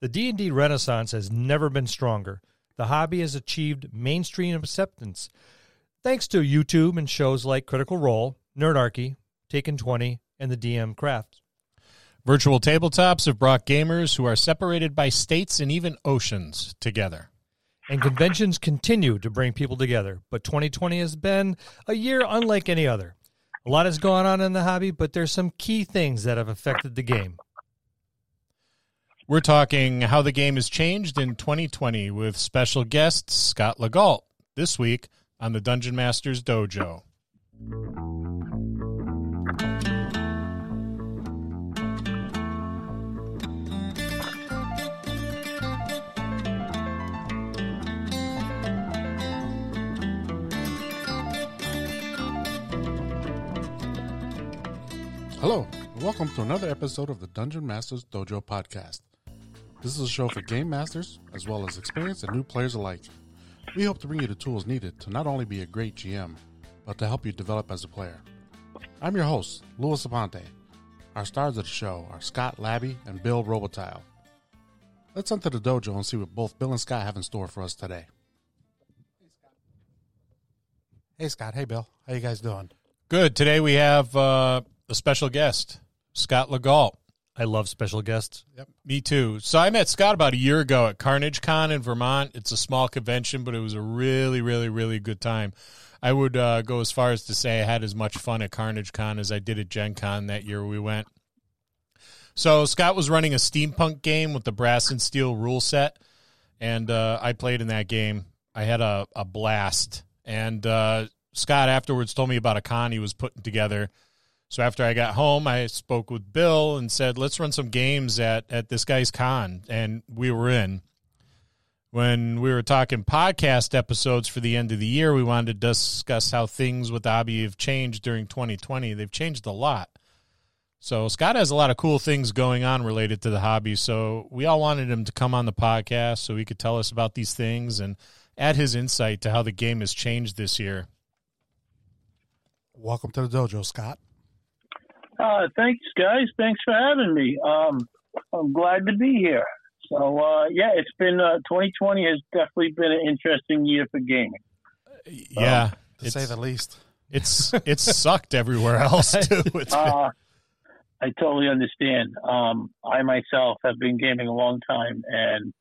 The D&D renaissance has never been stronger. The hobby has achieved mainstream acceptance thanks to YouTube and shows like Critical Role, Nerdarchy, Taking 20, and the DM Craft. Virtual tabletops have brought gamers who are separated by states and even oceans together. And conventions continue to bring people together, but 2020 has been a year unlike any other. A lot has gone on in the hobby, but there's some key things that have affected the game. We're talking how the game has changed in 2020 with special guest Scott Legault this week on the Dungeon Masters Dojo. Hello, and welcome to another episode of the Dungeon Masters Dojo podcast. This is a show for game masters as well as experienced and new players alike. We hope to bring you the tools needed to not only be a great GM, but to help you develop as a player. I'm your host, Louis Aponte. Our stars of the show are Scott Labby and Bill Robotile. Let's enter the dojo and see what both Bill and Scott have in store for us today. Hey Scott, hey Scott. Hey, Bill, how you guys doing? Good. Today we have uh, a special guest, Scott Legault. I love special guests. Yep, Me too. So I met Scott about a year ago at Carnage Con in Vermont. It's a small convention, but it was a really, really, really good time. I would uh, go as far as to say I had as much fun at Carnage Con as I did at Gen Con that year we went. So Scott was running a steampunk game with the brass and steel rule set, and uh, I played in that game. I had a, a blast. And uh, Scott afterwards told me about a con he was putting together so after I got home, I spoke with Bill and said, "Let's run some games at at this guy's con," and we were in. When we were talking podcast episodes for the end of the year, we wanted to discuss how things with hobby have changed during 2020. They've changed a lot. So Scott has a lot of cool things going on related to the hobby. So we all wanted him to come on the podcast so he could tell us about these things and add his insight to how the game has changed this year. Welcome to the dojo, Scott. Uh, thanks, guys. Thanks for having me. Um, I'm glad to be here. So, uh, yeah, it's been uh, 2020 has definitely been an interesting year for gaming. Yeah, To say the least. it's it's sucked everywhere else too. It's been- Uh, I totally understand. Um, I myself have been gaming a long time, and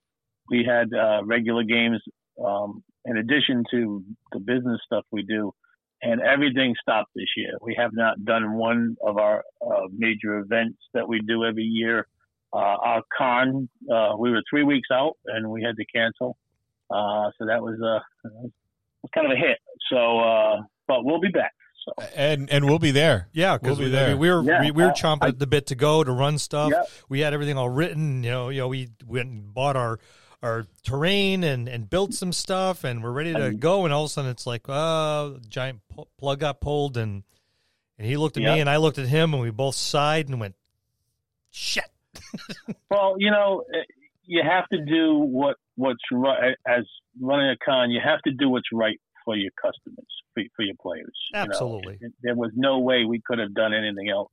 we had uh, regular games um, in addition to the business stuff we do, and everything stopped this year. We have not done one of our uh, major events that we do every year. Uh, our con, uh, we were three weeks out, and we had to cancel. Uh, so that was, uh, was kind of a hit. So, uh, but we'll be back. So. and and we'll be there. Yeah, because We'll be we, I mean, we were Yeah, we, we were I- chomping I- at the bit to go to run stuff. Yep. We had everything all written. You know, you know, we went and bought our our terrain and and built some stuff, and we're ready to go. And all of a sudden, it's like, uh, giant pu- plug got pulled, and and he looked at Yep. me, and I looked at him, and we both sighed and went, "Shit." Well, you know, eh, you have to do what what's right as running a con. You have to do what's right for your customers, for, for your players. you know. Absolutely. there was no way we could have done anything else.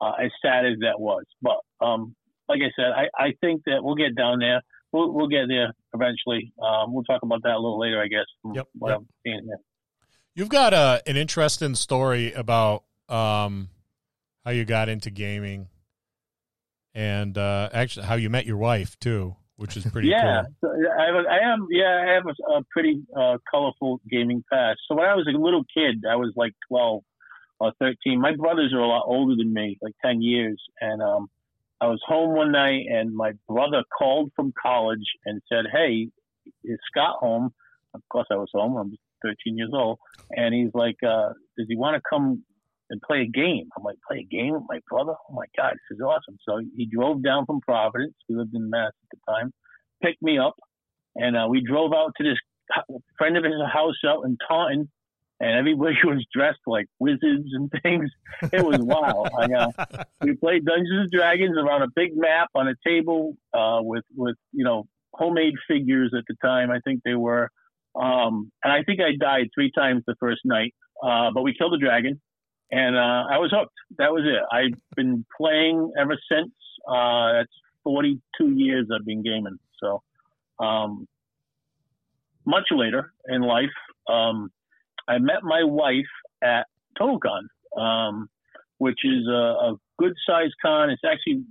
Uh, as sad as that was, but um, like I said, I, I think that we'll get down there. We'll, we'll get there eventually. Um, we'll talk about that a little later, I guess. Yep, yep. I'm seeing here. You've got a an interesting story about um how you got into gaming and uh actually how you met your wife too, which is pretty yeah, cool. so I, have a, I am. Yeah, I have a, a pretty uh, colorful gaming past. So when I was a little kid, I was like twelve or thirteen. My brothers are a lot older than me, like ten years, and um, I was home one night, and my brother called from college and said, "Hey, is Scott home?" Of course, I was home. I'm 13 years old, and he's like, uh, "Does he want to come and play a game?" I'm like, "Play a game with my brother? Oh my god, this is awesome!" So he drove down from Providence. We lived in Mass at the time. Picked me up, and uh, we drove out to this friend of his house out in Taunton, and everybody was dressed like wizards and things. It was wild. I, uh, we played Dungeons and Dragons around a big map on a table uh, with with you know homemade figures at the time. I think they were, um, and I think I died three times the first night. Uh, but we killed the dragon, and uh, I was hooked. That was it. I've been playing ever since. Uh, that's 42 years I've been gaming. So, um, much later in life, um, I met my wife at TotalCon, um, which is a, a good sized con. It's actually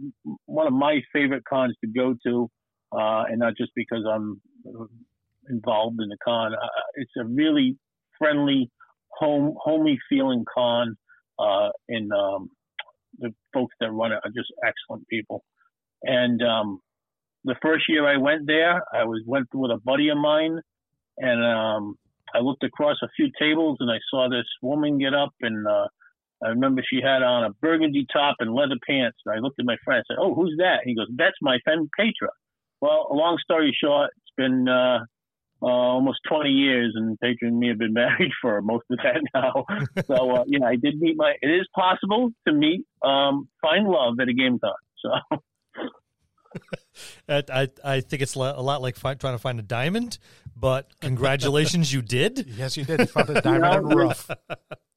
one of my favorite cons to go to, uh, and not just because I'm involved in the con. Uh, it's a really friendly, home, homey feeling con, uh, and um, the folks that run it are just excellent people. And um, the first year I went there, I was went with a buddy of mine, and um, I looked across a few tables and I saw this woman get up and uh, I remember she had on a burgundy top and leather pants. And I looked at my friend and said, "Oh, who's that?" And he goes, "That's my friend Petra." Well, a long story short, it's been uh, uh, almost 20 years, and Petra and me have been married for most of that now. so, uh, yeah, I did meet my. It is possible to meet, um, find love at a game con. So. I I think it's a lot like trying to find a diamond, but congratulations, you did. Yes, you did. You found a diamond on the roof.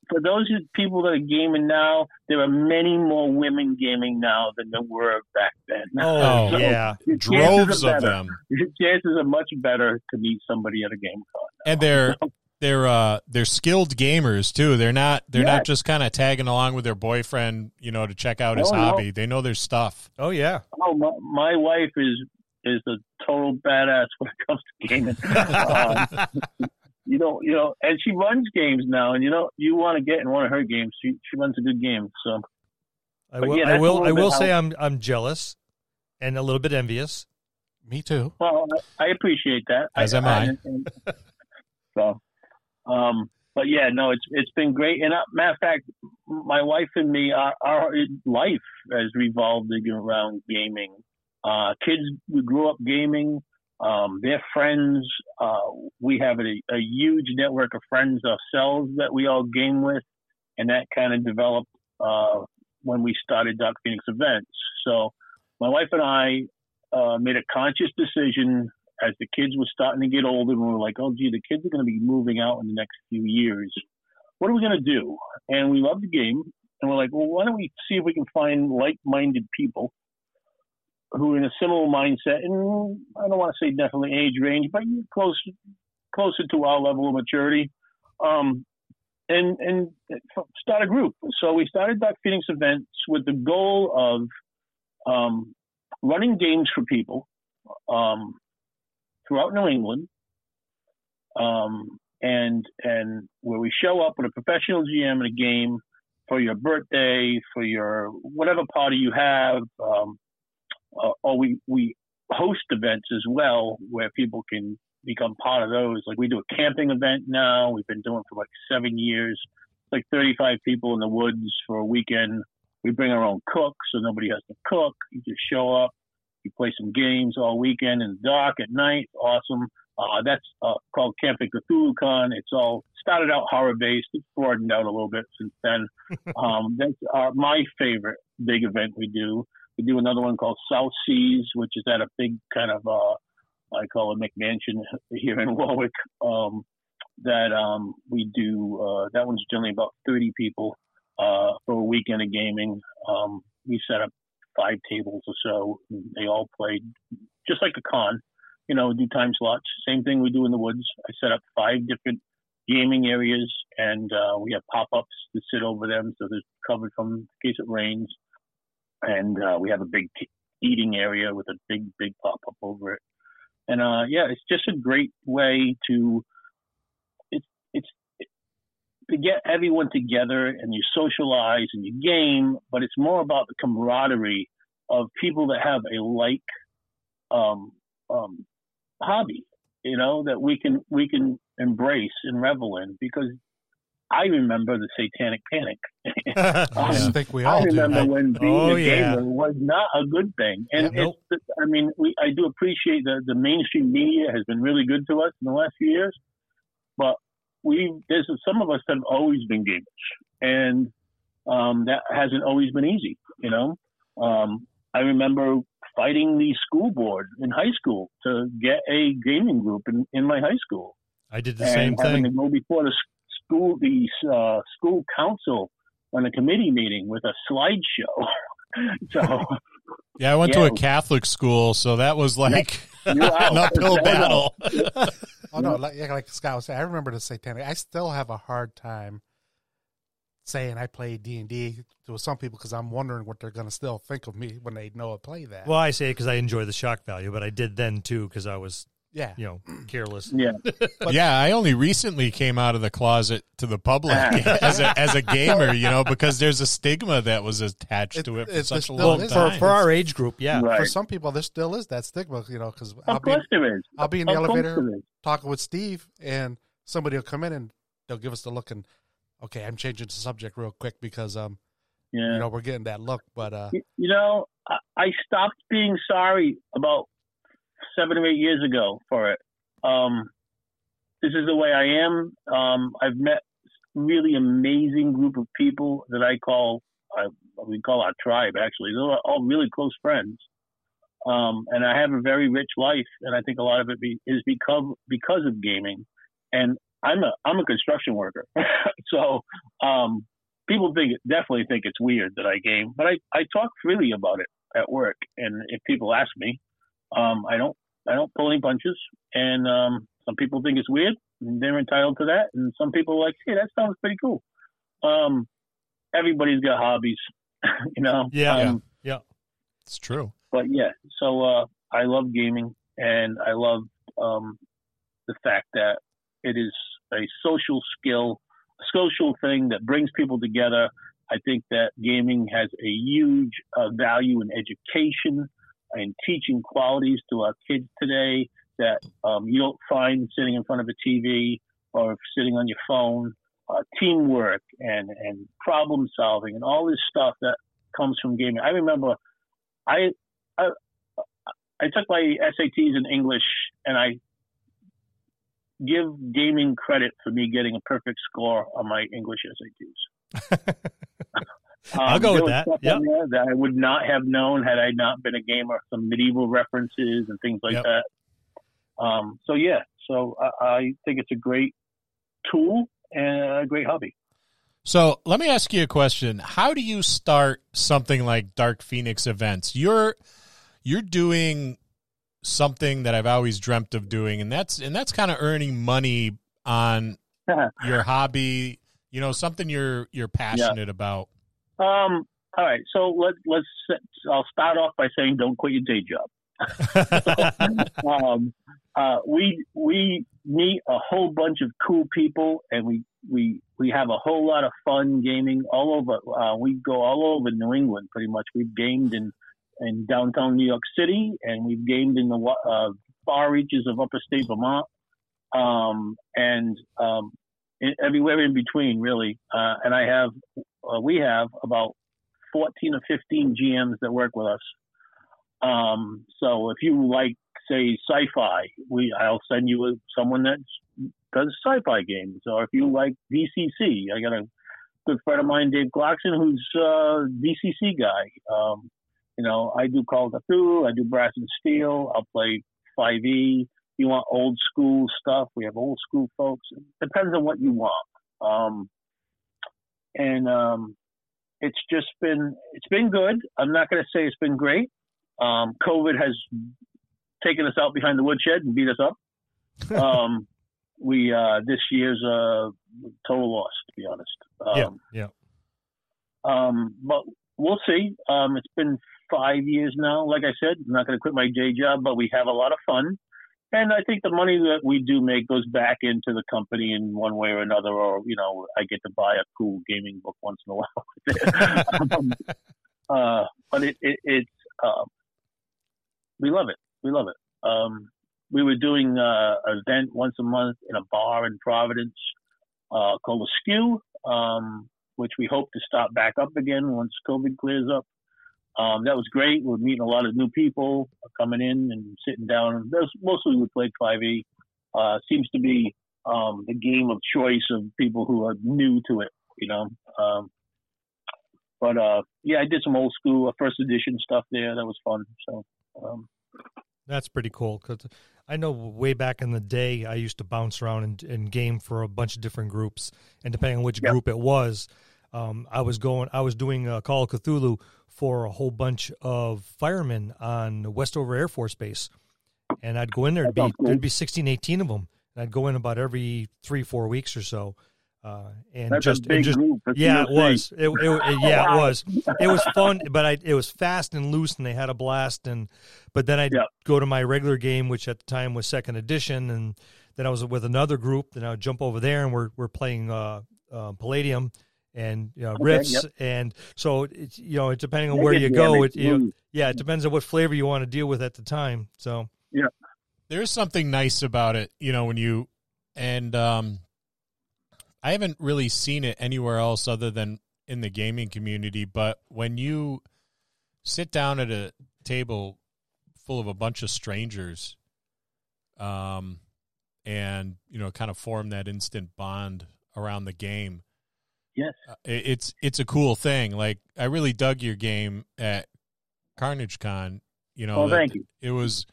For those people that are gaming now, there are many more women gaming now than there were back then. Oh, Oh, yeah. your Droves chances are of them. Your chances are much better to meet somebody at a game con. and they're they're uh they're skilled gamers too. They're not they're Yeah. not just kind of tagging along with their boyfriend, you know, to check out his Oh, no. hobby. They know their stuff. Oh yeah. Oh, my, my wife is is a total badass when it comes to gaming. um, you know, you know, and she runs games now, and you know, you want to get in one of her games. She she runs a good game. So I will. yeah, I will. I will say I'm I'm jealous and a little bit envious. Me too. Well, I I appreciate that. As am I. and- so, um, but yeah, no, it's it's been great. And uh, matter of fact, my wife and me, our, our life has revolved around gaming. Uh, kids, we grew up gaming. Um, their friends. Uh, we have a, a huge network of friends ourselves that we all game with, and that kind of developed uh, when we started Dark Phoenix events. So, my wife and I uh, made a conscious decision as the kids were starting to get older, and we were like, oh, gee, the kids are going to be moving out in the next few years. What are we going to do? And we love the game, and we're like, well, why don't we see if we can find like-minded people who are in a similar mindset, and I don't want to say definitely age range, but close, closer to our level of maturity, um, and and start a group. So we started Dark Phoenix events with the goal of um, running games for people um, throughout New England, um, and and where we show up with a professional GM in a game for your birthday, for your whatever party you have, um, uh, or we we host events as well where people can become part of those. Like we do a camping event now. We've been doing for like seven years. It's like 35 people in the woods for a weekend. We bring our own cook, so nobody has to cook. You just show up. You play some games all weekend in the dark at night. Awesome. Uh, that's uh, called Camping Cthulhu Con. It's all started out horror based. It's broadened out a little bit since then. um, that's uh, my favorite big event we do. We do another one called South Seas, which is at a big kind of uh, I call it McMansion here in Warwick. Um, that um, we do. Uh, that one's generally about 30 people uh, for a weekend of gaming. Um, we set up five tables or so. And they all played just like a con. You know, do time slots. Same thing we do in the woods. I set up five different gaming areas, and uh, we have pop-ups to sit over them, so there's covered from in case it rains. And uh, we have a big eating area with a big, big pop-up over it. And uh, yeah, it's just a great way to it's it's to get everyone together and you socialize and you game, but it's more about the camaraderie of people that have a like um, um, hobby, you know, that we can we can embrace and revel in because I remember the Satanic Panic. I Yeah. think we I all do. remember when being Oh, a yeah. gamer was not a good thing, and Nope. it's, I mean, we I do appreciate that the mainstream media has been really good to us in the last few years, but we there's some of us have always been gamers, and um, that hasn't always been easy. You know, um, I remember fighting the school board in high school to get a gaming group in, in my high school I did the and same having thing. to go before the s- school, the uh, school council on a committee meeting with a slideshow. so Yeah, I went Yeah. to a Catholic school, so that was like an uphill battle. Oh no, like, like Scott was saying, I remember the satanic. I still have a hard time saying I play D and D to some people because I'm wondering what they're going to still think of me when they know I play that. Well, I say it because I enjoy the shock value, but I did then too because I was, yeah, you know, careless. Yeah. yeah, I only recently came out of the closet to the public as a as a gamer, you know, because there's a stigma that was attached It- to it for it- such a long Well, is. for, time. for our age group, yeah. Right. for some people there still is that stigma, you know, because I'll Of be course there is. I'll be in the Of elevator talking with Steve, and somebody will come in and they'll give us the look and okay, I'm changing the subject real quick because um Yeah. you know we're getting that look, but uh You- You know, I, I stopped being sorry about seven or eight years ago for it. Um, this is the way I am. Um, I've met really amazing group of people that I call I, we call our tribe. Actually, they're all really close friends. Um, and I have a very rich life, and I think a lot of it be, is because because of gaming. And I'm a I'm a construction worker, so um, people think definitely think it's weird that I game, but I, I talk freely about it at work, and if people ask me, um, I don't I don't pull any punches, and um, some people think it's weird, and they're entitled to that, and some people are like, hey, that sounds pretty cool. Um, everybody's got hobbies, you know. Yeah. Um, Yeah. it's true. but yeah, so uh, I love gaming, and I love um, the fact that it is a social skill, a social thing that brings people together. I think that gaming has a huge uh, value in education and teaching qualities to our kids today that um, you don't find sitting in front of a TV or sitting on your phone. Uh, teamwork and, and problem solving and all this stuff that comes from gaming. I remember I I, I took my SATs in English, and I give gaming credit for me getting a perfect score on my English SATs. I'll go with that. Yep. that I would not have known had I not been a gamer. Some medieval references and things like Yep. that. Um, so yeah, so I, I think it's a great tool and a great hobby. So let me ask you a question. How do you start something like Dark Phoenix events? You're you're doing something that I've always dreamt of doing, and that's and that's kind of earning money on your hobby. You know, something you're you're passionate about. Um, all right, so let, let's. I'll start off by saying, don't quit your day job. um, uh, we we meet a whole bunch of cool people, and we we we have a whole lot of fun gaming all over. Uh, we go all over New England, pretty much. We've gamed in in downtown New York City, and we've gamed in the uh, far reaches of upper state Vermont, um, and um, everywhere in between, really. Uh, and I have uh, we have about 14 or 15 GMs that work with us. Um, so if you like, say, sci-fi, we I'll send you a, someone that does sci-fi games. Or if you like DCC, I got a good friend of mine, Dave Clarkson, who's a DCC guy. Um, you know, I do Call of Cthulhu, I do Brass and Steel, I'll play 5e. You want old school stuff? We have old school folks. It depends on what you want. Um, and um, it's just been it's been good. I'm not going to say it's been great. Um, COVID has taken us out behind the woodshed and beat us up. um, we uh, this year's a total loss, to be honest. Um, yeah. Yeah. um, but we'll see. Um, it's been five years now. Like I said, I'm not going to quit my day job, but we have a lot of fun. And I think the money that we do make goes back into the company in one way or another, or you know, I get to buy a cool gaming book once in a while. um, uh, but it, it it's um, we love it. We love it. Um, we were doing uh, an event once a month in a bar in Providence uh, called Askew, um, which we hope to start back up again once COVID clears up. Um, that was great. We're meeting a lot of new people coming in and sitting down. Mostly we played 5e. Uh, seems to be um, the game of choice of people who are new to it, you know. Um, but uh, yeah, I did some old school uh, first edition stuff there. That was fun. So um, That's pretty cool because I know way back in the day I used to bounce around and, and game for a bunch of different groups, and depending on which Yeah. group it was, um, I was going, I was doing uh, Call of Cthulhu for a whole bunch of firemen on Westover Air Force Base, and I'd go in there. There'd be there'd be 16, 18 of them. And I'd go in about every three, four weeks or so. Uh, and just, a and just group. Yeah, it was. It, it, yeah, it was. It was fun, but I it was fast and loose, and they had a blast. And but then I'd Yeah. go to my regular game, which at the time was second edition, and then I was with another group. Then I would jump over there, and we're we're playing uh, uh, Palladium and you know, Okay, Rifts, yep. and so it's you know, depending on They where you go, it you know, Mm. yeah, it depends on what flavor you want to deal with at the time. So yeah, There's something nice about it, you know, when you and um I haven't really seen it anywhere else other than in the gaming community, but when you sit down at a table full of a bunch of strangers um and, you know, kind of form that instant bond around the game. Yes. uh, it's it's a cool thing. Like I really dug your game at Carnage Con. You know, Oh, thank you. It was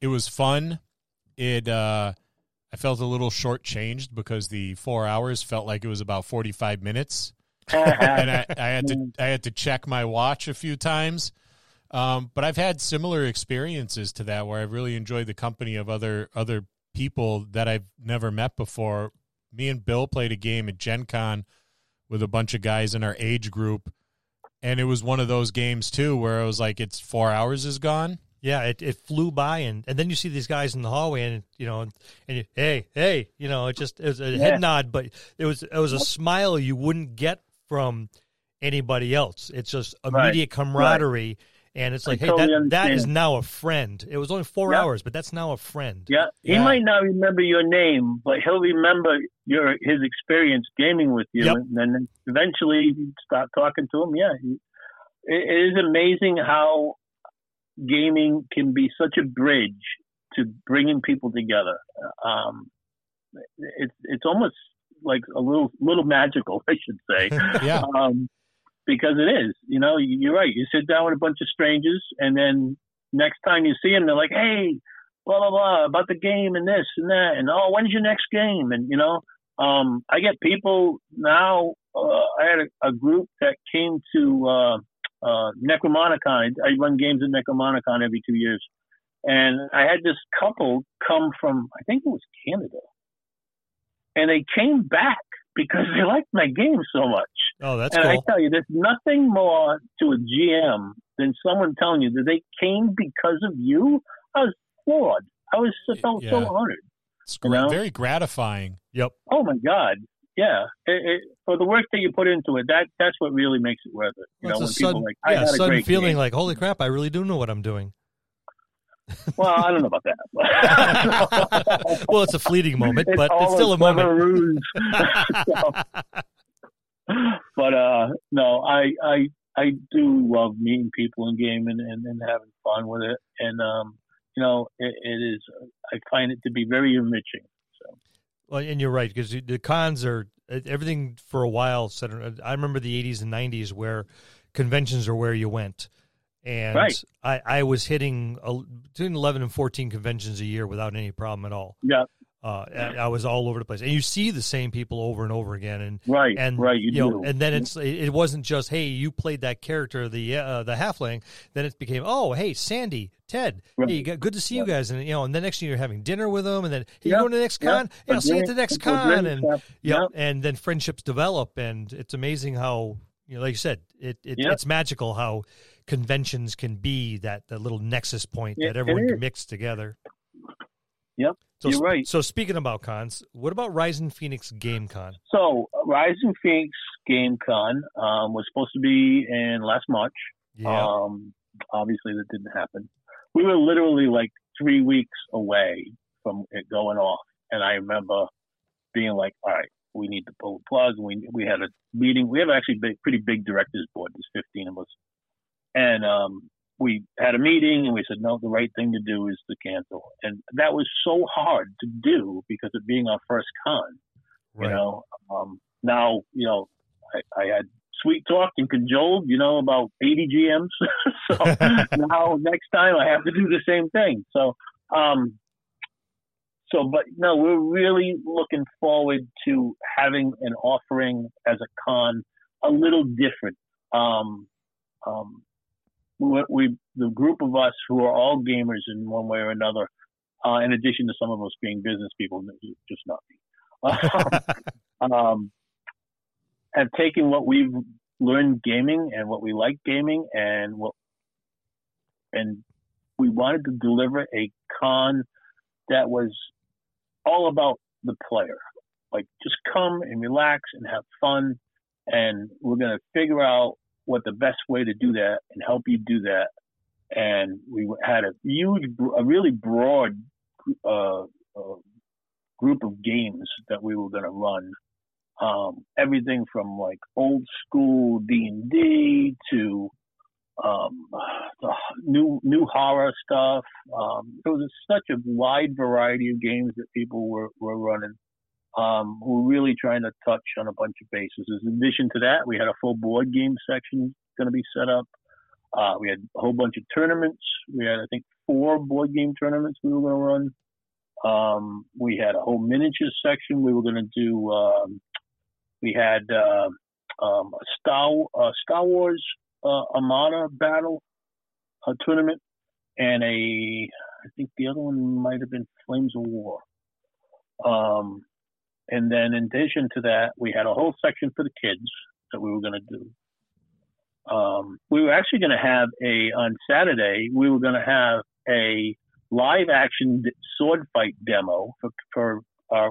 it was fun. It uh, I felt a little shortchanged because the four hours felt like it was about forty five minutes, and I, I had to I had to check my watch a few times. Um, but I've had similar experiences to that where I've really enjoyed the company of other other people that I've never met before. Me and Bill played a game at Gen Con with a bunch of guys in our age group. And it was one of those games too where I was like, it's four hours is gone. yeah, it, it flew by, and, and then you see these guys in the hallway, and you know, and, you, hey, hey, you know, it just it was a Yeah. head nod, but it was it was a smile you wouldn't get from anybody else. It's just Right, immediate camaraderie, and it's I like, hey, totally that that is now a friend. It was only four Yeah. hours, but that's now a friend. Yeah, he Yeah. might not remember your name, but he'll remember your his experience gaming with you, Yep. and then eventually you start talking to him. Yeah, it is amazing how gaming can be such a bridge to bringing people together. Um, it's it's almost like a little little magical, I should say. Yeah. um, because it is. You know, you- you're right. You sit down with a bunch of strangers, and then next time you see them, they're like, "Hey, blah blah blah about the game and this and that, and oh, when's your next game?" And you know, um, I get people now. Uh, I had a, a group that came to uh, uh, Necromonicon. I run games at Necromonicon every two years, and I had this couple come from I think it was Canada, and they came back because they liked my game so much. Oh, that's and I tell you, there's nothing more to a GM than someone telling you that they came because of you. I was floored. I was so, so, Yeah. so honored. It's You know? very gratifying. Yep. Oh my God. Yeah. It, it, for the work that you put into it, that that's what really makes it worth it. You Well, know, when a people sudden, like, I yeah, had a sudden great feeling game. like, holy crap, I really do know what I'm doing. Well, I don't know about that. well, it's a fleeting moment, It's but it's still a moment. So- but uh, no, I I I do love meeting people in gaming and, and, having fun with it, and um, you know, it, it is. I find it to be very enriching. So Well, and you're right because the cons are everything for a while. I remember the 80s and 90s where conventions are where you went, and Right. I, I was hitting a, between 11 and 14 conventions a year without any problem at all. yeah, Uh, I, I was all over the place, and you see the same people over and over again, and right, and right. You, know, and then it's it wasn't just hey you played that character the uh, the halfling. Then it became oh hey Sandy Ted. Right. hey you got, good to see you guys. And you know and the next thing you're having dinner with them. And then hey, you Yeah, going to the next con? Yeah I'll see you at the next con. And yeah. and then friendships develop. And it's amazing how you know like you said it, it it's magical how conventions can be that that little nexus point It- that everyone can mix together. Yep, So, you're right. So speaking about cons, what about Rising Phoenix Game Con? So Rising Phoenix Game Con um, was supposed to be in last March. Yeah. Um, obviously, that didn't happen. We were literally like three weeks away from it going off, and I remember being like, "All right, we need to pull the plug." We we had a meeting. We have actually big, pretty big directors board. There's 15 of us, and um, we had a meeting, and we said, "No, the right thing to do is to cancel." And that was so hard to do because of being our first con. right. You know, um, now you know I, I had sweet talk and cajoled, you know, about 80 GMs. so now next time I have to do the same thing. So, um, so, but no, we're really looking forward to having an offering as a con a little different. Um, um, we, we, the group of us who are all gamers in one way or another, uh, in addition to some of us being business people, just not me, um, have taken what we've learned gaming and what we like gaming and what, and we wanted to deliver a con that was all about the player. Like just come and relax and have fun, and we're gonna figure out what the best way to do that and help you do that. And we had a huge, a really broad uh, uh, group of games that we were gonna run. Um, everything from like old school D and D to um, new new horror stuff. Um, there was such a wide variety of games that people were were running. Um, were really trying to touch on a bunch of bases. In addition to that, we had a full board game section going to be set up. Uh, we had a whole bunch of tournaments. We had, I think, four board game tournaments we were going to run. Um, we had a whole miniature section we were going to do. Um, we had uh, um, a Star uh, Star Wars uh, Armada battle a tournament, and a I think the other one might have been Flames of War. Um, and then in addition to that, we had a whole section for the kids that we were going to do. Um, we were actually going to have a on Saturday. We were going to have a live action sword fight demo for for our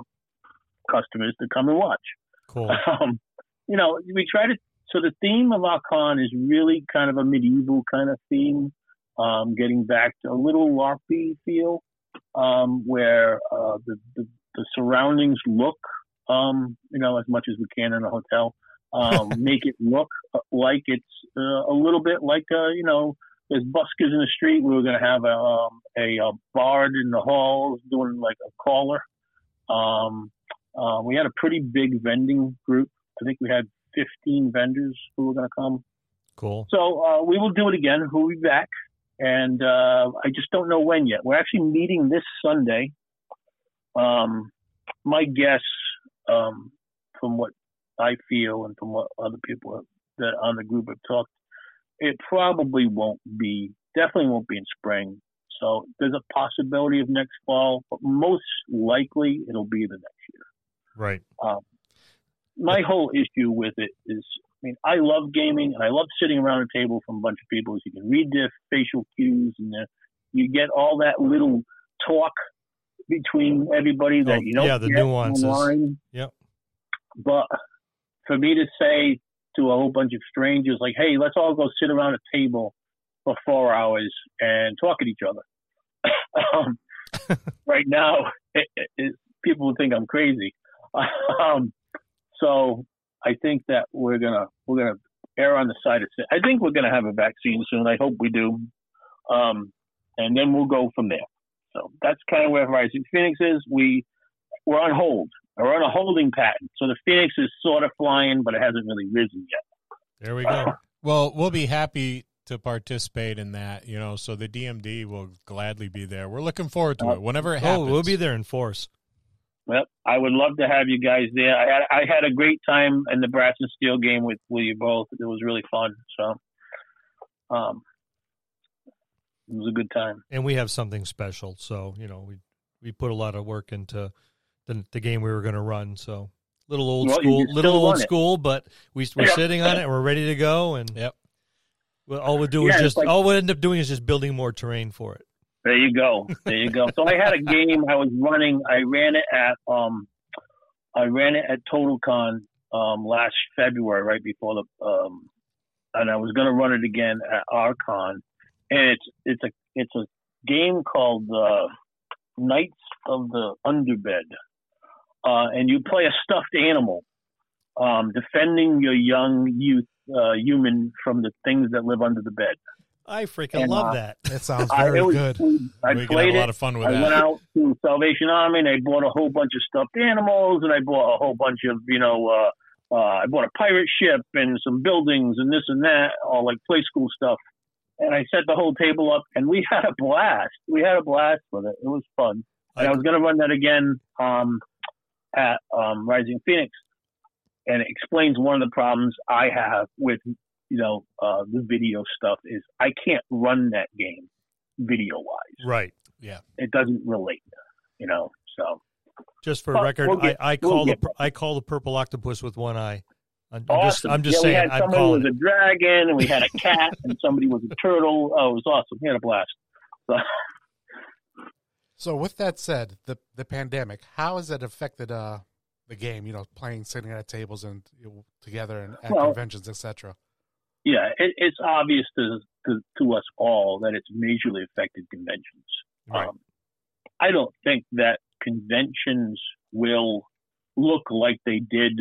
customers to come and watch. Cool. Um, you know, we try to so the theme of our con is really kind of a medieval kind of theme, um, getting back to a little LARPy feel, um, where uh, the, the, the surroundings look, um, you know, as much as we can in a hotel, um, make it look like it's uh, a little bit like, uh, you know, there's buskers in the street. We were going to have a, um, a, a bard in the halls doing like a caller. Um, uh, we had a pretty big vending group. I think we had 15 vendors who were going to come. Cool. So uh, we will do it again. We'll be back, and uh, I just don't know when yet. We're actually meeting this Sunday. Um, my guess, um, from what I feel and from what other people have, that on the group have talked, it probably won't be, definitely won't be in spring. So there's a possibility of next fall, but most likely it'll be the next year. Right. Um, my whole issue with it is, I mean, I love gaming and I love sitting around a table from a bunch of people. So you can read their facial cues and you get all that little talk between everybody that Oh, you don't yeah, the nuances. online. Yep. But for me to say to a whole bunch of strangers, like, hey, let's all go sit around a table for four hours and talk at each other. um, right now, it, it, people think I'm crazy. Um, so I think that we're gonna we're gonna err on the side of. I think we're gonna have a vaccine soon. I hope we do, um, and then we'll go from there. So that's kind of where Rising Phoenix is. We we're on hold. We're on a holding pattern. So the Phoenix is sort of flying, but it hasn't really risen yet. There we go. Well, we'll be happy to participate in that, you know, so the DMD will gladly be there. We're looking forward to it whenever it oh, happens. we'll be there in force. Well, I would love to have you guys there. I had I had a great time in the Brass and Steel game with, with you both. It was really fun. So, um, it was a good time. and we have something special. So you know, we we put a lot of work into the the game we were going to run. So little old Well, school, little old run it. school, but we we're Yeah. sitting on it. and We're ready to go, and Yep. well, all we do Yeah, is just like- all we end up doing is just building more terrain for it. There you go. There you go. so I had a game I was running. I ran it at um, I ran it at TotalCon um last February, right before the um, and I was going to run it again at Arcon, and it's it's a it's a game called uh, Knights of the Underbed, uh, and you play a stuffed animal, um, defending your young youth uh, human from the things that live under the bed. I freaking And, love uh, that. That sounds very it was- good. I we can played have a it. lot of fun with I that. went out to Salvation Army and I bought a whole bunch of stuffed animals and I bought a whole bunch of, you know, uh, uh, I bought a pirate ship and some buildings and this and that, all like play school stuff. And I set the whole table up and we had a blast. We had a blast with it. It was fun. And I was going to run that again um, at um, Rising Phoenix. and it explains one of the problems I have with you know uh, the video stuff is I can't run that game video wise. Right. Yeah. It doesn't relate, you know. So Just for But record, we'll get- I, I we'll call get the I call the purple octopus with one eye. I'm just awesome. I'm just yeah, saying we had somebody was it. a dragon, and we had a cat, and somebody was a turtle. Oh, it was awesome. We had a blast. So with that said, the the pandemic, how has it affected uh the game? You know, playing, sitting at tables and you know, together and at Well- conventions, etc. Yeah, it, it's obvious to, to to us all that it's majorly affected conventions. Right. Um, I don't think that conventions will look like they did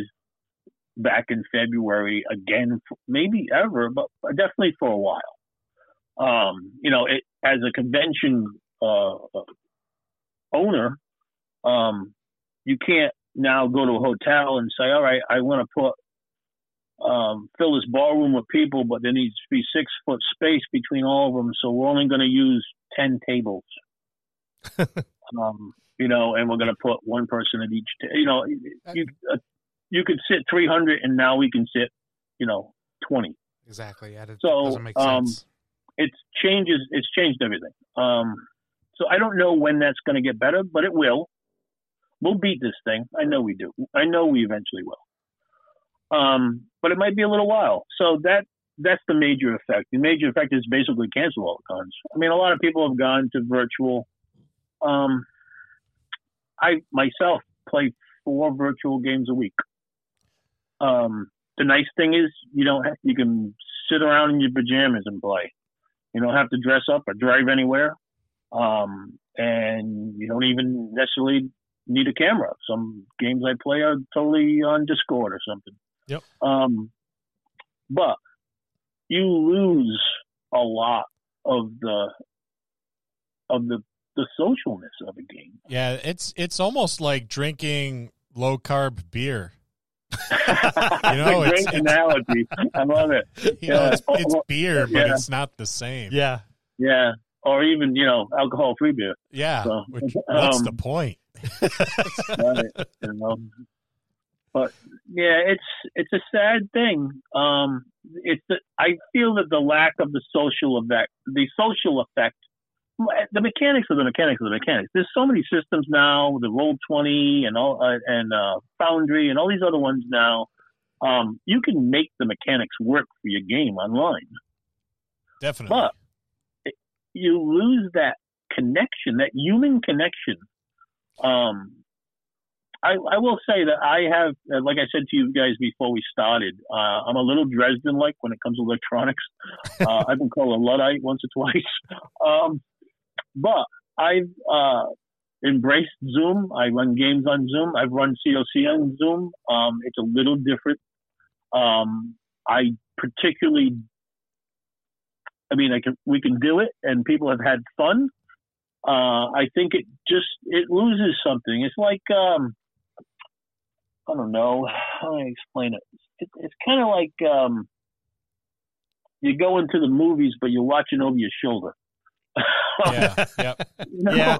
back in February again, maybe ever, but definitely for a while. Um, you know, it, as a convention uh, owner, um, you can't now go to a hotel and say, "All right, I want to put um, fill this ballroom with people, but there needs to be six foot space between all of them, so we're only going to use ten tables." um, you know, and we're going to put one person at each. Ta- you know, you uh, you could sit three hundred, and now we can sit, you know, twenty. Exactly. Yeah, it So, doesn't make um, sense. It's changes. It's changed everything. Um, so I don't know when that's going to get better, but it will. We'll beat this thing. I know we do. I know we eventually will. Um, but it might be a little while. So that that's the major effect. The major effect is basically cancel all the cons. I mean, a lot of people have gone to virtual. Um, I myself play four virtual games a week. Um, the nice thing is you don't have, you can sit around in your pajamas and play. You don't have to dress up or drive anywhere, um, and you don't even necessarily need a camera. Some games I play are totally on Discord or something. Yep. Um, but you lose a lot of the of the the socialness of a game. Yeah, it's it's almost like drinking low carb beer. You know, it's- great it's- analogy. I love it. You know, it's, it's beer, but Yeah. it's not the same. Yeah. Yeah, or even you know alcohol free beer. Yeah. So, Which, what's um, the point? right, you know. But yeah, it's it's a sad thing. Um, it's the, I feel that the lack of the social effect, the social effect, the mechanics of the mechanics of the mechanics. There's so many systems now, the Roll Twenty and all uh, and uh, Foundry and all these other ones now. Um, you can make the mechanics work for your game online. Definitely. But you lose that connection, that human connection. Um, I, I will say that I have, uh, like I said to you guys before we started, uh, I'm a little Dresden-like when it comes to electronics. Uh, I've been called a luddite once or twice, um, but I've uh, embraced Zoom. I run games on Zoom. I've run COC on Zoom. Um, it's a little different. Um, I particularly I mean, I can we can do it, and people have had fun. Uh, I think it just it loses something. It's like um, I don't know how do I explain it. it it's kind of like um, you go into the movies, but you're watching over your shoulder. Yeah. Yep. You know? Yeah.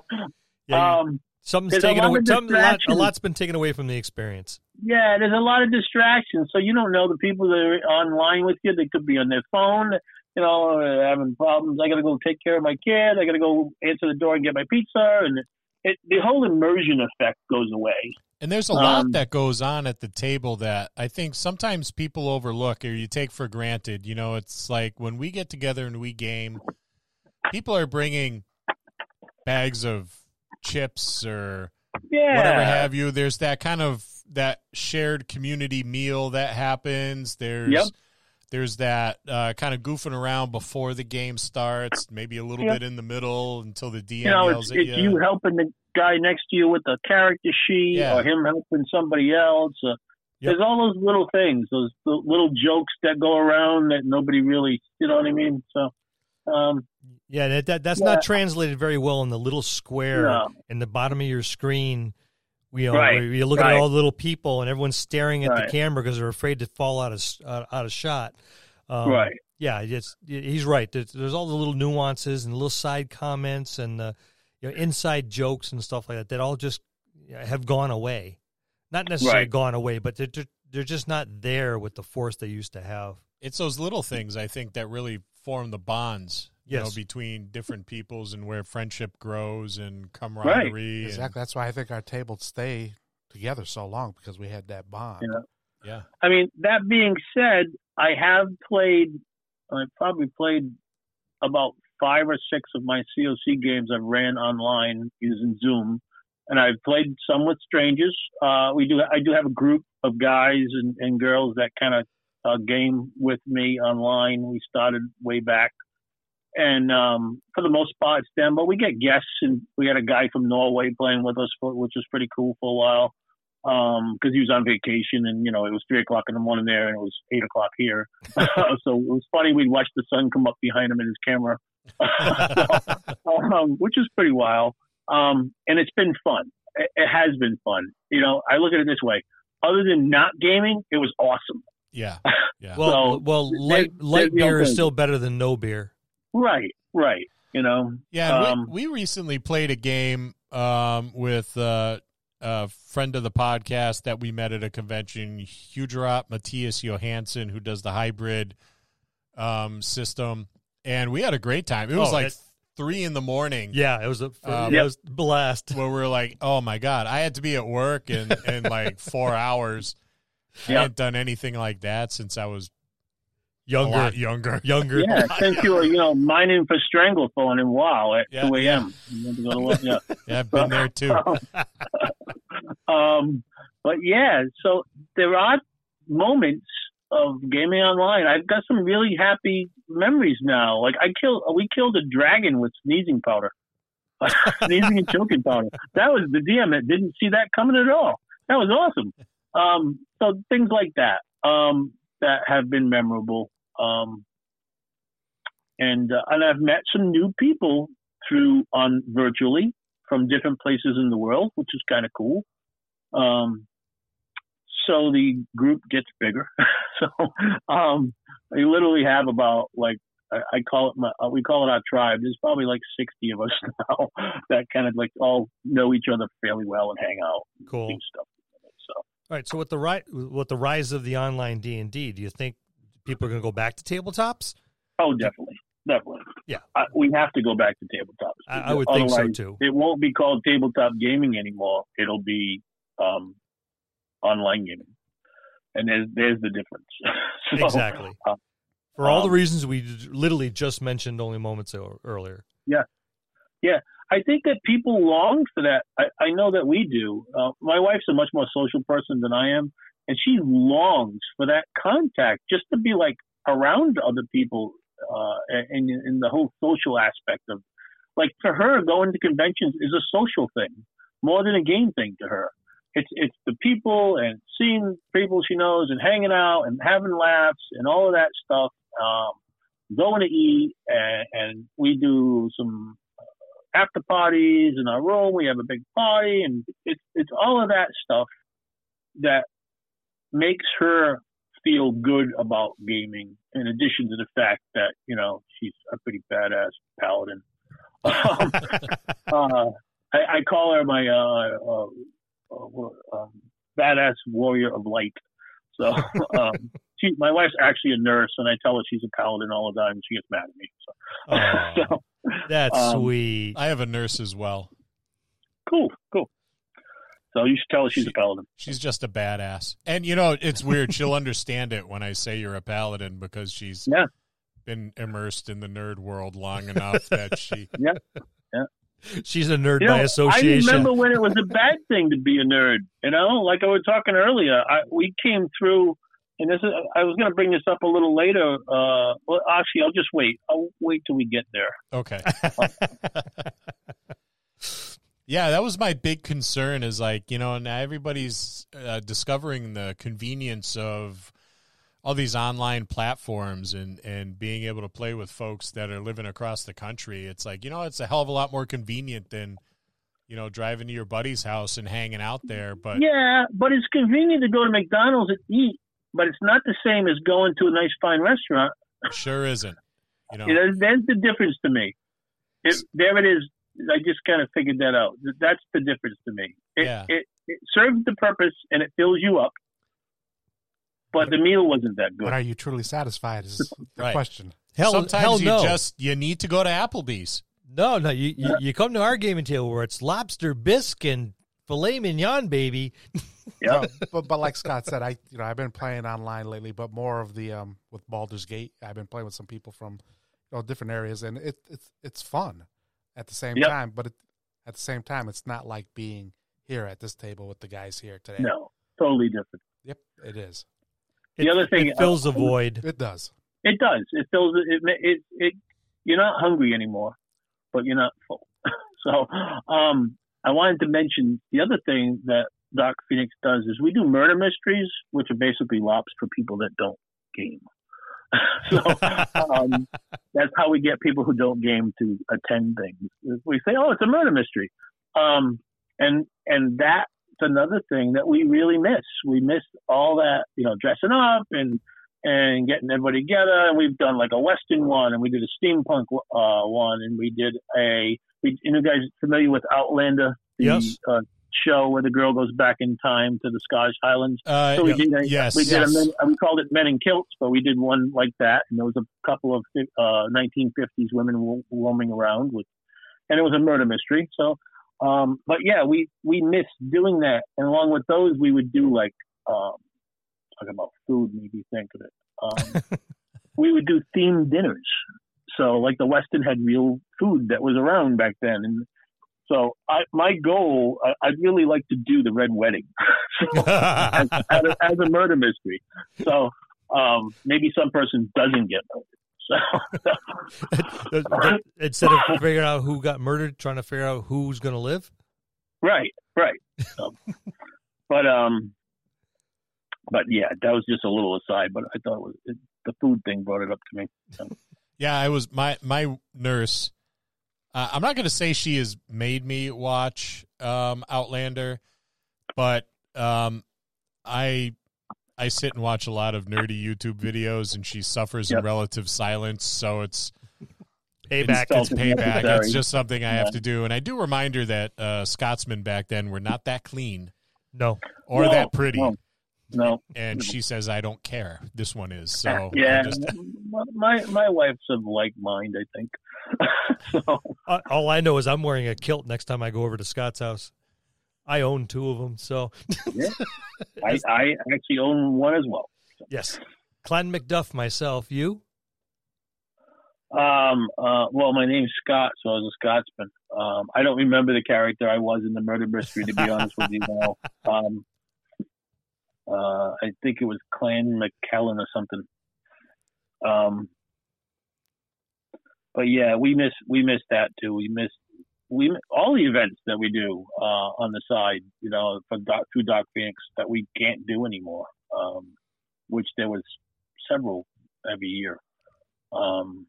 Yeah, Um, Something's taken lot away. of Some, a, lot, a lot's been taken away from the experience. yeah, there's a lot of distractions, so you don't know the people that are online with you. They could be on their phone, you know, having problems. I got to go take care of my kid. I got to go answer the door and get my pizza, and it, the whole immersion effect goes away. And there's a lot Um, that goes on at the table that I think sometimes people overlook or you take for granted. You know, it's like when we get together and we game, people are bringing bags of chips or Yeah, whatever have you. There's that kind of that shared community meal that happens. There's Yep. there's that uh, kind of goofing around before the game starts, maybe a little Yep. bit in the middle until the DM you know, yells it's, at it's you. you helping the guy next to you with the character sheet, Yeah. or him helping somebody else. Uh, Yep. There's all those little things, those little jokes that go around that nobody really, you know what I mean? So, um, Yeah, that, that that's Yeah. not translated very well in the little square No. in the bottom of your screen. You know, Right, you're looking at all the little people and everyone's staring at Right. the camera because they're afraid to fall out of uh, out of shot. Um, right. Yeah, it's, he's right. There's, there's all the little nuances and little side comments and the you know, inside jokes and stuff like that that all just have gone away. Not necessarily Right. gone away, but they're, they're they're just not there with the force they used to have. It's those little things I think that really form the bonds. You know, Yes. between different peoples and where friendship grows and camaraderie. and- Exactly. That's why I think our tables stay together so long because we had that bond. Yeah. yeah. I mean, that being said, I have played. I probably played about five or six of my COC games I've ran online using Zoom, and I've played some with strangers. Uh, we do. I do have a group of guys and, and girls that kind of uh, game with me online. We started way back, and um, for the most part, it's them. But we get guests, and we had a guy from Norway playing with us, for, which was pretty cool for a while. Because he was on vacation and you know it was three o'clock in the morning there and it was eight o'clock here. So it was funny we'd watch the sun come up behind him in his camera. Um, which is pretty wild. Um, and it's been fun. It, it has been fun. You know i look at it this way. Other than not gaming it was awesome Yeah. Yeah. Well, So, well, there's- light light there's the beer is still better than no beer. right right you know Yeah, Um, we, we recently played a game um, with uh, a friend of the podcast that we met at a convention, Hugerop Matthias Johansson, who does the hybrid um, system, and we had a great time. It was Oh, like that- three in the morning. Yeah, it was a Um, yeah, it was a blast. Where we were like, oh my god, I had to be at work in, in like four hours. I Yeah. hadn't done anything like that since I was a Younger, lot younger. younger. yeah since you were you know mining for Stranglethorn and wow at Yeah, 2 a.m You had to go to work, yeah Yeah, I've been there too. um, but yeah, so there are moments of gaming online. I've got some really happy memories now. Like I killed, we killed a dragon with sneezing powder, sneezing and choking powder. That was the DM that didn't see that coming at all. That was awesome. Um, so things like that um, that have been memorable. Um, and uh, and I've met some new people through on virtually from different places in the world, which is kind of cool. Um, so the group gets bigger. so um, we literally have about like I, I call it my uh, we call it our tribe. There's probably like 60 of us now that kind of like all know each other fairly well and hang out, Cool. do stuff. All right. So with the ri- with the rise of the online D and D, do you think people are going to go back to tabletops? oh, definitely, definitely. Yeah. uh, we have to go back to tabletops. I, I would think so too. It won't be called tabletop gaming anymore. It'll be um, online gaming, and there's there's the difference. So, exactly. uh, For all the um, reasons we literally just mentioned only moments earlier. Yeah, earlier. I think that people long for that. I, I know that we do. Uh, my wife's a much more social person than I am, and she longs for that contact just to be like around other people uh, and in the whole social aspect of like for her going to conventions is a social thing more than a game thing to her. It's it's the people and seeing people she knows and hanging out and having laughs and all of that stuff. Um, going to eat and, and we do some after parties in our room. We have a big party, and it's it's all of that stuff that makes her feel good about gaming. In addition to the fact that you know she's a pretty badass paladin. Um, uh, I, I call her my uh, uh, uh, um, badass warrior of light. So um, she, my wife's actually a nurse, and I tell her she's a paladin all the time, and she gets mad at me. So, Aw, so that's Um, sweet. I have a nurse as well. cool, cool. So you should tell her she's She- a paladin. She's just a badass. And you know, it's weird. She'll understand it when I say you're a paladin because she's Yeah. been immersed in the nerd world long enough that she yeah She's a nerd You by know, I remember when it was a bad thing to be a nerd. You know, like I was talking earlier, I, we came through, and this is, I was going to bring this up a little later. Uh, well, actually, I'll just wait. I'll wait till we get there. Okay. yeah, that was my big concern is like, you know, now everybody's uh, discovering the convenience of all these online platforms and, and being able to play with folks that are living across the country. It's like, you know, it's a hell of a lot more convenient than, you know, driving to your buddy's house and hanging out there. But Yeah, but it's convenient to go to McDonald's and eat, but it's not the same as going to a nice fine restaurant. sure isn't. You know, You know, there's the difference to me. It, there it is. I just kind of figured that out. That's the difference to me. It, Yeah. it, it serves the purpose and it fills you up. but the meal wasn't that good. But are you truly satisfied? Is the Right. question. Hell, Sometimes hell you no. just you need to go to Applebee's. No, no. You, you you come to our gaming table where it's lobster bisque and filet mignon, baby. Yeah. But but like Scott said, I you know I've been playing online lately, but more of the um with Baldur's Gate. I've been playing with some people from you know different areas, and it it's it's fun at the same Yep. time. But it, at the same time, it's not like being here at this table with the guys here today. No, totally different. Yep, it is. The It- other thing- it fills a void. It does. It does. It fills it. It, it, it you're not hungry anymore, but you're not full. so, um, I wanted to mention the other thing that Dark Phoenix does is we do murder mysteries, which are basically LARPs for people that don't game. so um, that's how we get people who don't game to attend things. We say, "Oh, it's a murder mystery," um, and and that's another thing that we really miss. We miss all that, you know, dressing up and and getting everybody together. And we've done like a Western one, and we did a steampunk uh, one, and we did a. We, you know, guys familiar with Outlander? The, Yes. Uh, show where the girl goes back in time to the Scottish Highlands. Uh, So we did a, yes, we did yes. a men, we called it Men in Kilts, but we did one like that, and there was a couple of uh, 1950s women ro- roaming around with, and it was a murder mystery. So, um, but yeah, we we missed doing that, and along with those, we would do like um, talking about food, made me think of it. Um, we would do themed dinners. So, like the Weston had real food that was around back then, and so I, my goal, I, I'd really like to do the Red Wedding. So, as, as, a, as a murder mystery. So um, maybe some person doesn't get murdered. So Instead of figuring out who got murdered, trying to figure out who's going to live. right, right. So, but um, but yeah, that was just a little aside. But I thought it was it, the food thing brought it up to me. Yeah, I was my my nurse. Uh, I'm not going to say she has made me watch um, Outlander, but um, I I sit and watch a lot of nerdy YouTube videos, and she suffers in relative silence. So it's Payback. it's, it's payback. necessary. It's just something I have to do, and I do remind her that uh, Scotsmen back then were not that clean No. or No, that pretty, no. No, and she says I don't care. This one is so. Yeah, just- my my wife's of like mind, I think. so all I know is I'm wearing a kilt next time I go over to Scott's house. I own two of them, so I, I actually own one as well. yes. Clan McDuff myself. You? Um, uh, well, my name's Scott, so I was a Scotsman. Um, I don't remember the character I was in the murder mystery, to be honest with you. Now. Um, uh, I think it was Clan McKellen or something. Um, but yeah, we miss we miss that too. We miss we all the events that we do uh, on the side, you know, for Dark, through Dark Phoenix that we can't do anymore. Um, which there was several every year. Um,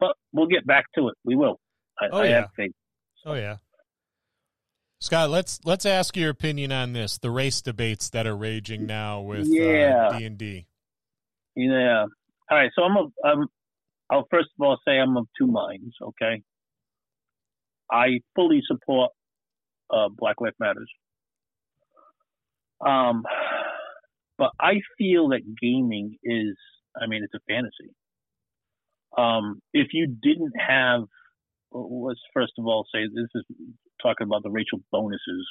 but we'll get back to it. We will. I, Oh, I yeah. have faith. Oh yeah. Scott, let's let's ask your opinion on this: the race debates that are raging now with D and D. Yeah. All right. So I'm a, I'm, I'll first of all say I'm of two minds. Okay. I fully support uh, Black Lives Matters. Um, but I feel that gaming is, I mean, it's a fantasy. Um, if you didn't have, let's first of all say this is talking about the racial bonuses.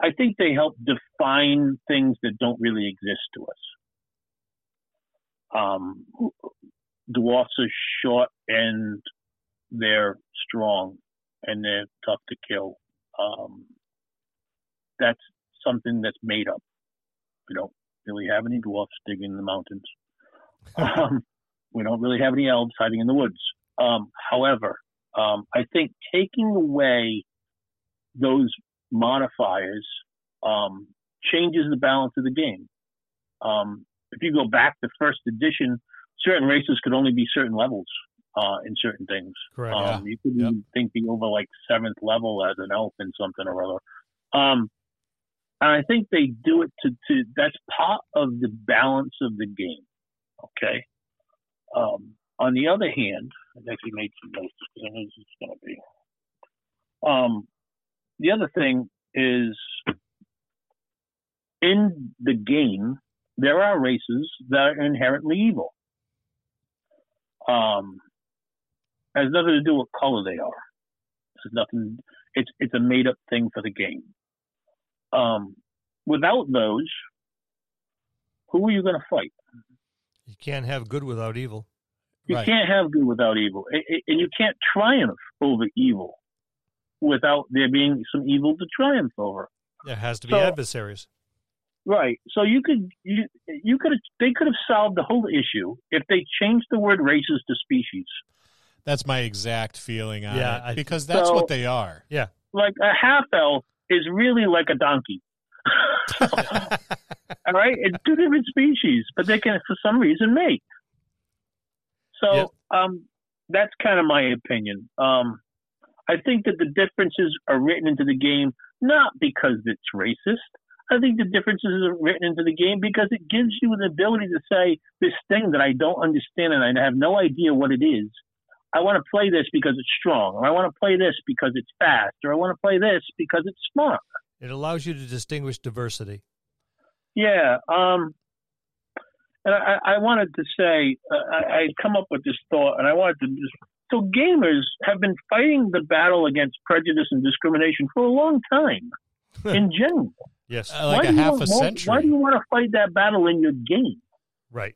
I think they help define things that don't really exist to us um, dwarfs are short and they're strong and they're tough to kill. Um, that's something that's made up. We don't really have any dwarfs digging in the mountains. um, we don't really have any elves hiding in the woods. Um, however, um, I think taking away those modifiers um, changes the balance of the game. Um, if you go back to first edition, certain races could only be certain levels uh, in certain things. Correct. Um, You couldn't Yep. think be over like seventh level as an elf in something or other. Um, and I think they do it to, to that's part of the balance of the game. Okay. Um, on the other hand, I've actually made some notes because I know this is going to be. Um, the other thing is in the game, there are races that are inherently evil. Um, has nothing to do with color they are. It's nothing. It's it's a made up thing for the game. Um, without those, who are you going to fight? You can't have good without evil. You Right. can't have good without evil, and you can't triumph over evil without there being some evil to triumph over. There has to be So- adversaries. Right. So you could you you could they could have solved the whole issue if they changed the word races to species. That's my exact feeling on Yeah, it I- because that's So- what they are. Yeah. Like a half elf is really like a donkey. All right, it's two different species, but they can for some reason mate. So Yep. um, that's kind of my opinion. Um, I think that the differences are written into the game not because it's racist. I think the differences are written into the game because it gives you the ability to say this thing that I don't understand and I have no idea what it is. I want to play this because it's strong, or I want to play this because it's fast, or I want to play this because it's smart. It allows you to distinguish diversity. Yeah. Um, and I, I wanted to say, uh, I, I come up with this thought, and I wanted to just. So gamers have been fighting the battle against prejudice and discrimination for a long time, in general. Yes. Uh, like Why a half want- a century. Why do you want to fight that battle in your game? right.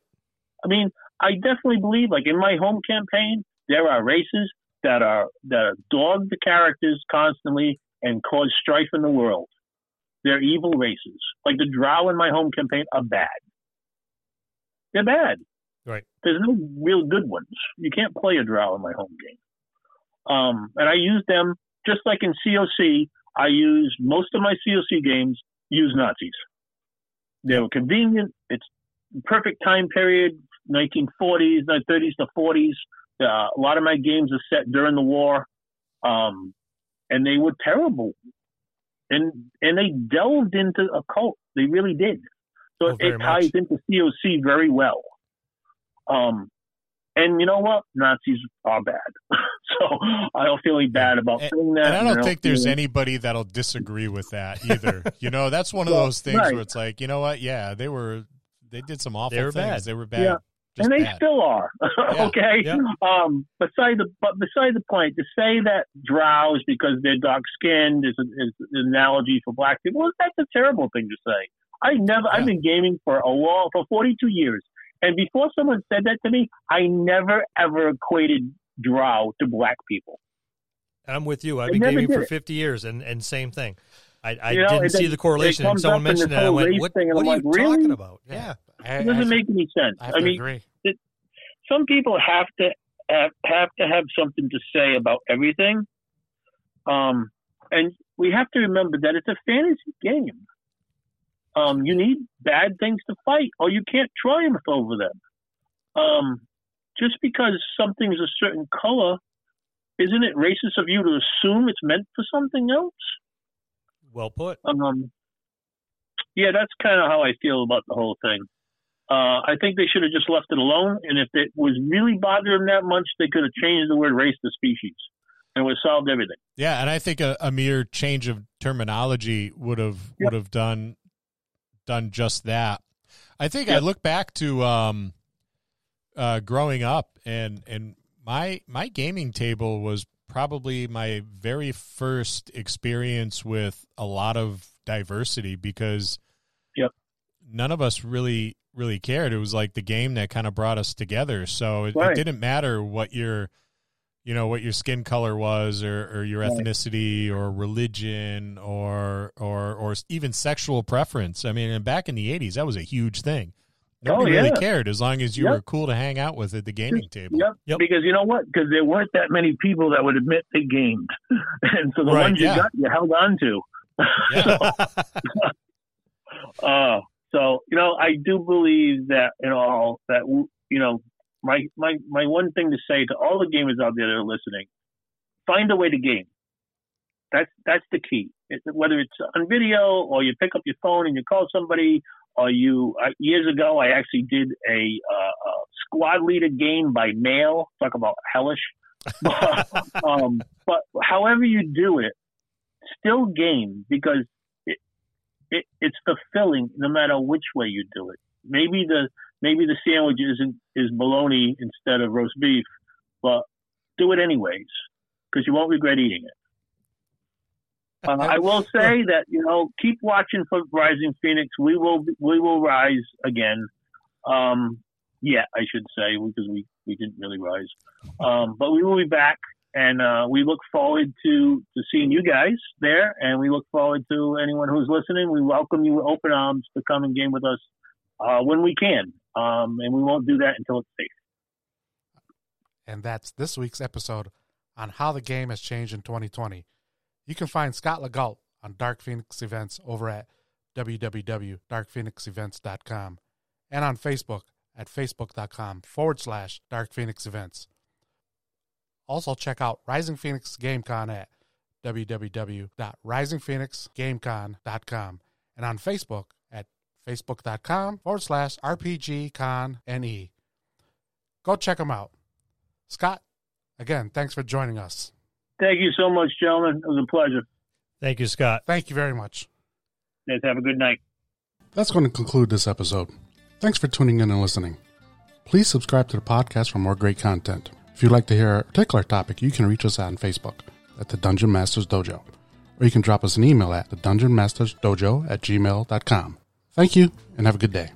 I mean, I definitely believe, like in my home campaign, there are races that are that dog the characters constantly and cause strife in the world. They're evil races. Like the Drow in my home campaign are bad. They're bad. Right. There's no real good ones. You can't play a Drow in my home game. Um, and I use them just like in COC. I use most of my COC games use Nazis. They were convenient. It's perfect time period, 1940s, 30s to 40s. Uh, a lot of my games are set during the war, um, and they were terrible. And and they delved into a cult. They really did. So Oh, it ties much. into COC very well. Um, and you know what? Nazis are bad. so I don't feel any bad about And- saying that. And I don't think there's feel- anybody that'll disagree with that either. you know, that's one of Well, those things right. where it's like, you know what? Yeah, they were, they did some awful They things. bad. They were bad. Yeah. Just and they bad. still are. Yeah, okay. yeah. Um, beside the but beside the point, to say that drows because they're dark skinned is, is an analogy for black people. well, That's a terrible thing to say. I never. Yeah. I've been gaming for a long for 42 years, and before someone said that to me, I never ever equated drow to black people. I'm with you. I've been never gaming for 50 years, and, and same thing. I, I You know, didn't see the correlation, and someone up in this mentioned it. I went, "What, thing, and what are like, you really? talking about?" Yeah. Yeah, It doesn't I, make any sense. I I mean, agree. some people have to have, have to have something to say about everything. Um, and we have to remember that it's a fantasy game. Um, you need bad things to fight, or you can't triumph over them. Um, just because something's a certain color, isn't it racist of you to assume it's meant for something else? well put. Um, yeah, that's kind of how I feel about the whole thing. Uh, I think they should have just left it alone, and if it was really bothering them that much, they could have changed the word race to species, and it would have solved everything. Yeah, and I think a, a mere change of terminology would have Yep. would have done done just that. I think I look back to um, uh, growing up, and and my my gaming table was probably my very first experience with a lot of diversity because Yep. none of us really really cared. It was like the game that kind of brought us together. So it, it didn't matter what your you know what your skin color was or, or your Right. ethnicity or religion or or or even sexual preference. I mean, and back in the 80s that was a huge thing. Nobody Oh, yeah. really cared as long as you Yep. were cool to hang out with at the gaming table. Yep. Yep. Because you know what? Because there weren't that many people that would admit they gamed, and so the Right, ones you got, you held on to. Yeah. Uh, so you know, I do believe that you know that you know my my my one thing to say to all the gamers out there that are listening: find a way to game. That's that's the key. Whether it's on video or you pick up your phone and you call somebody, or you uh, years ago I actually did a, uh, a squad leader game by mail. Talk about hellish. um, but however you do it, still game because it, it it's fulfilling no matter which way you do it. maybe the maybe the sandwich isn't is bologna instead of roast beef, but do it anyways because you won't regret eating it. Uh, I will say that you know keep watching for Rising Phoenix. We will we will rise again. Um, yeah, I should say because we we didn't really rise, um, but we will be back, and uh, we look forward to to seeing you guys there, and we look forward to anyone who's listening. We welcome you with open arms to come and game with us uh, when we can, um, and we won't do that until it's safe. And that's this week's episode on how the game has changed in 2020. You can find Scott Legault on Dark Phoenix Events over at www.darkphoenixevents.com and on Facebook at facebook.com forward slash Dark Phoenix Events. Also, check out Rising Phoenix GameCon at www.risingphoenixgamecon.com and on Facebook at facebook.com forward slash RPGConNE. Go check them out. Scott, again, thanks for joining us. Thank you so much, gentlemen. It was a pleasure. Thank you, Scott. Thank you very much. Guys, have a good night. That's going to conclude this episode. Thanks for tuning in and listening. Please subscribe to the podcast for more great content. If you'd like to hear a particular topic, you can reach us on Facebook at the Dungeon Masters Dojo, or you can drop us an email at the Dungeon Masters Dojo at gmail.com. Thank you and have a good day.